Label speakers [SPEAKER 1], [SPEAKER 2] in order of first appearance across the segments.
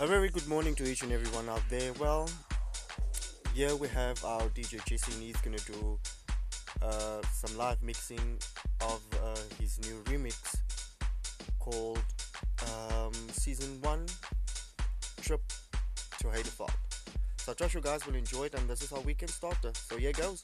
[SPEAKER 1] A very good morning to each and everyone out there. Well, here we have our DJ Jesse Needs gonna do uh, some live mixing of uh, his new remix called um, Season 1 Trip to Haterfall. So I trust you guys will enjoy it and this is our weekend starter. So here goes.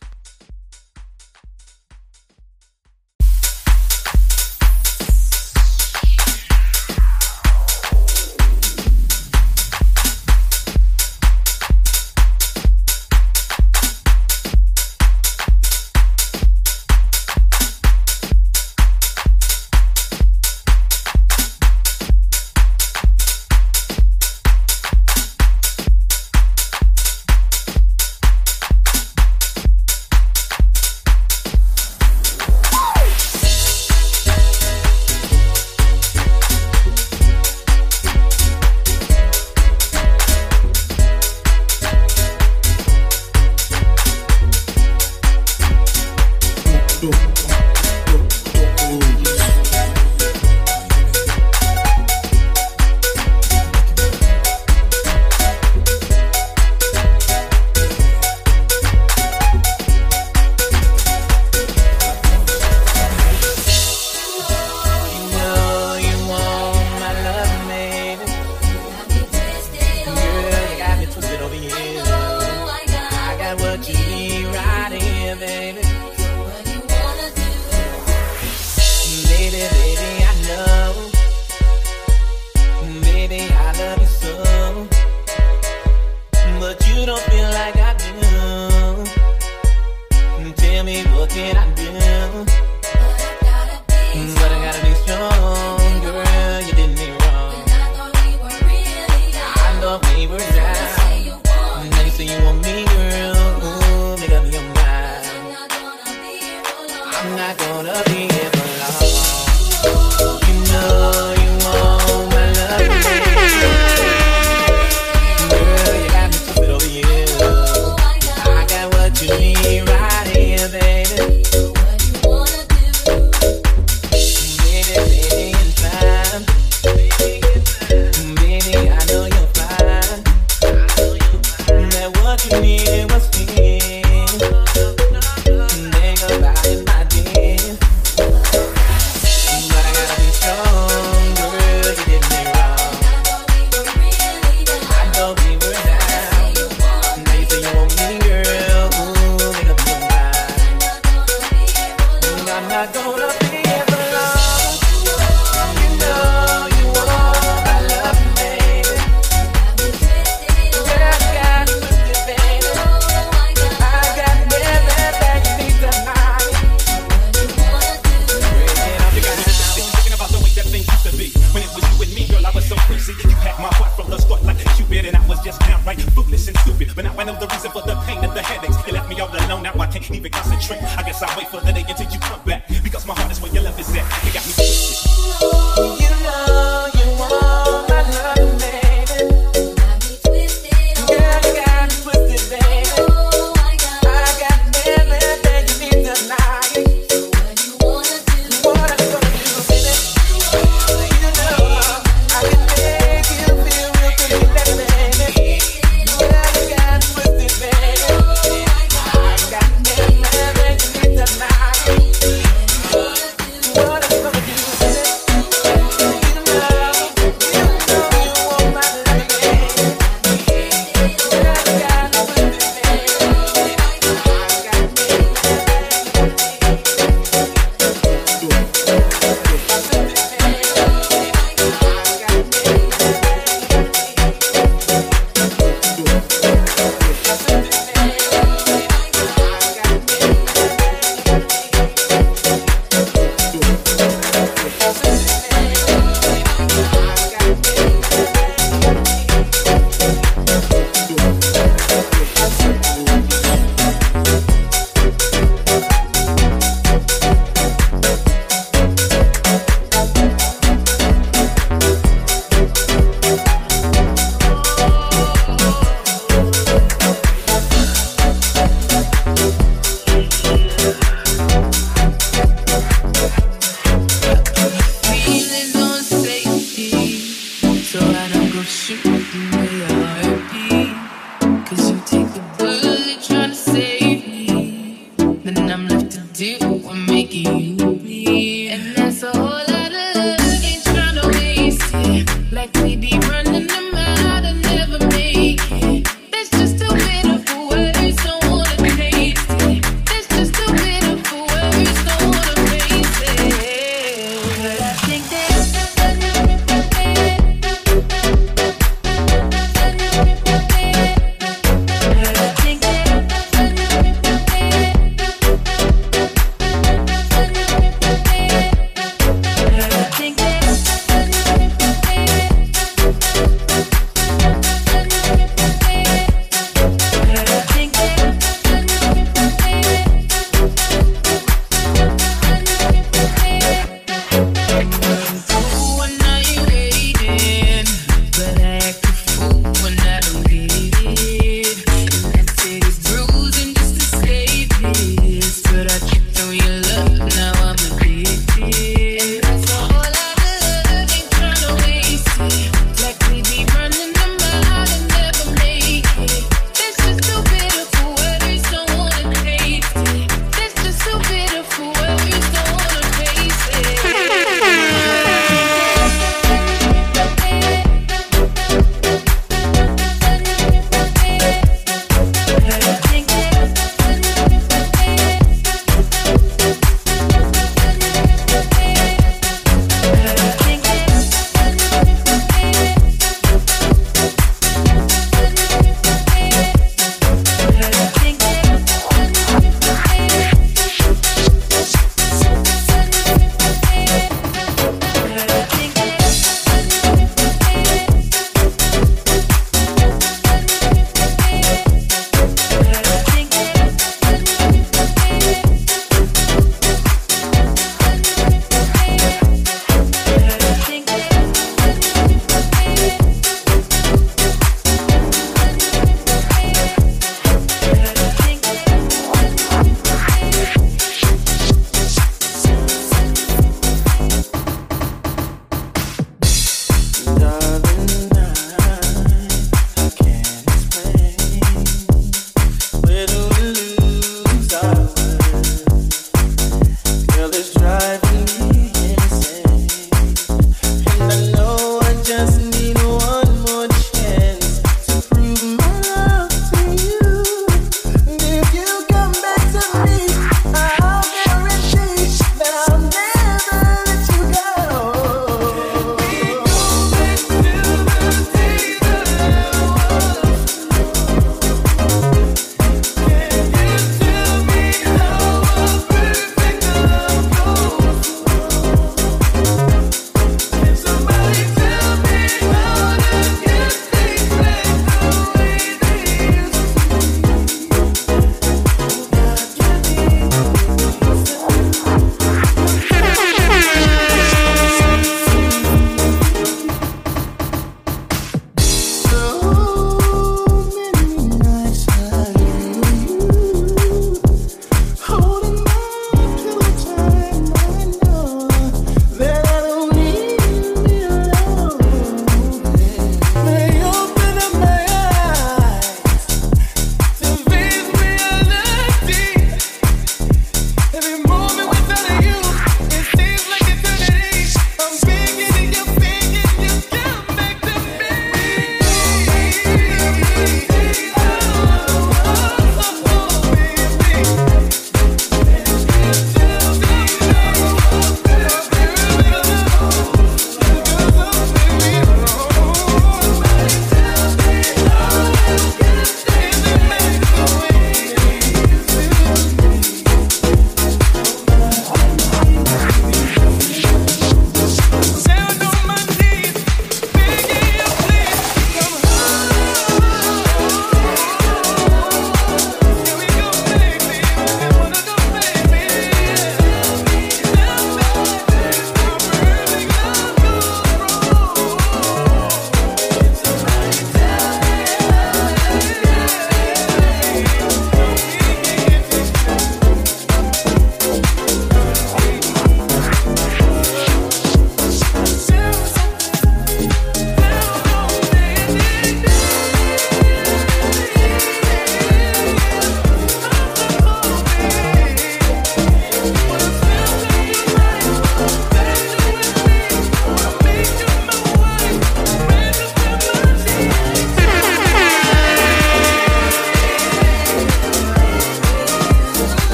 [SPEAKER 2] Looking at you, What I gotta be. What I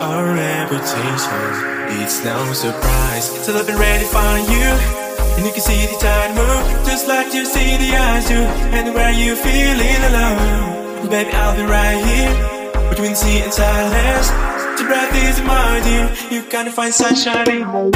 [SPEAKER 2] our reputation. It's no surprise. So I've been ready for you. And you can see the tide move, just like you see the eyes do. Anywhere you feeling alone, baby, I'll be right here. Between sea and silence, your breath is my dear. You can't find sunshine.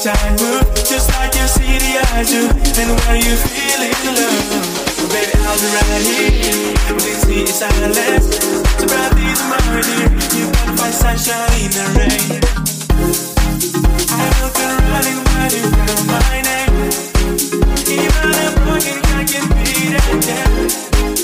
[SPEAKER 2] Time through, just like you see the I do. And where you feel in love,
[SPEAKER 3] baby, I'll be right here. Please be silent. So bright is my dear, you can find sunshine in the rain. I will come running when you call my name. Even a broken I
[SPEAKER 4] can be there.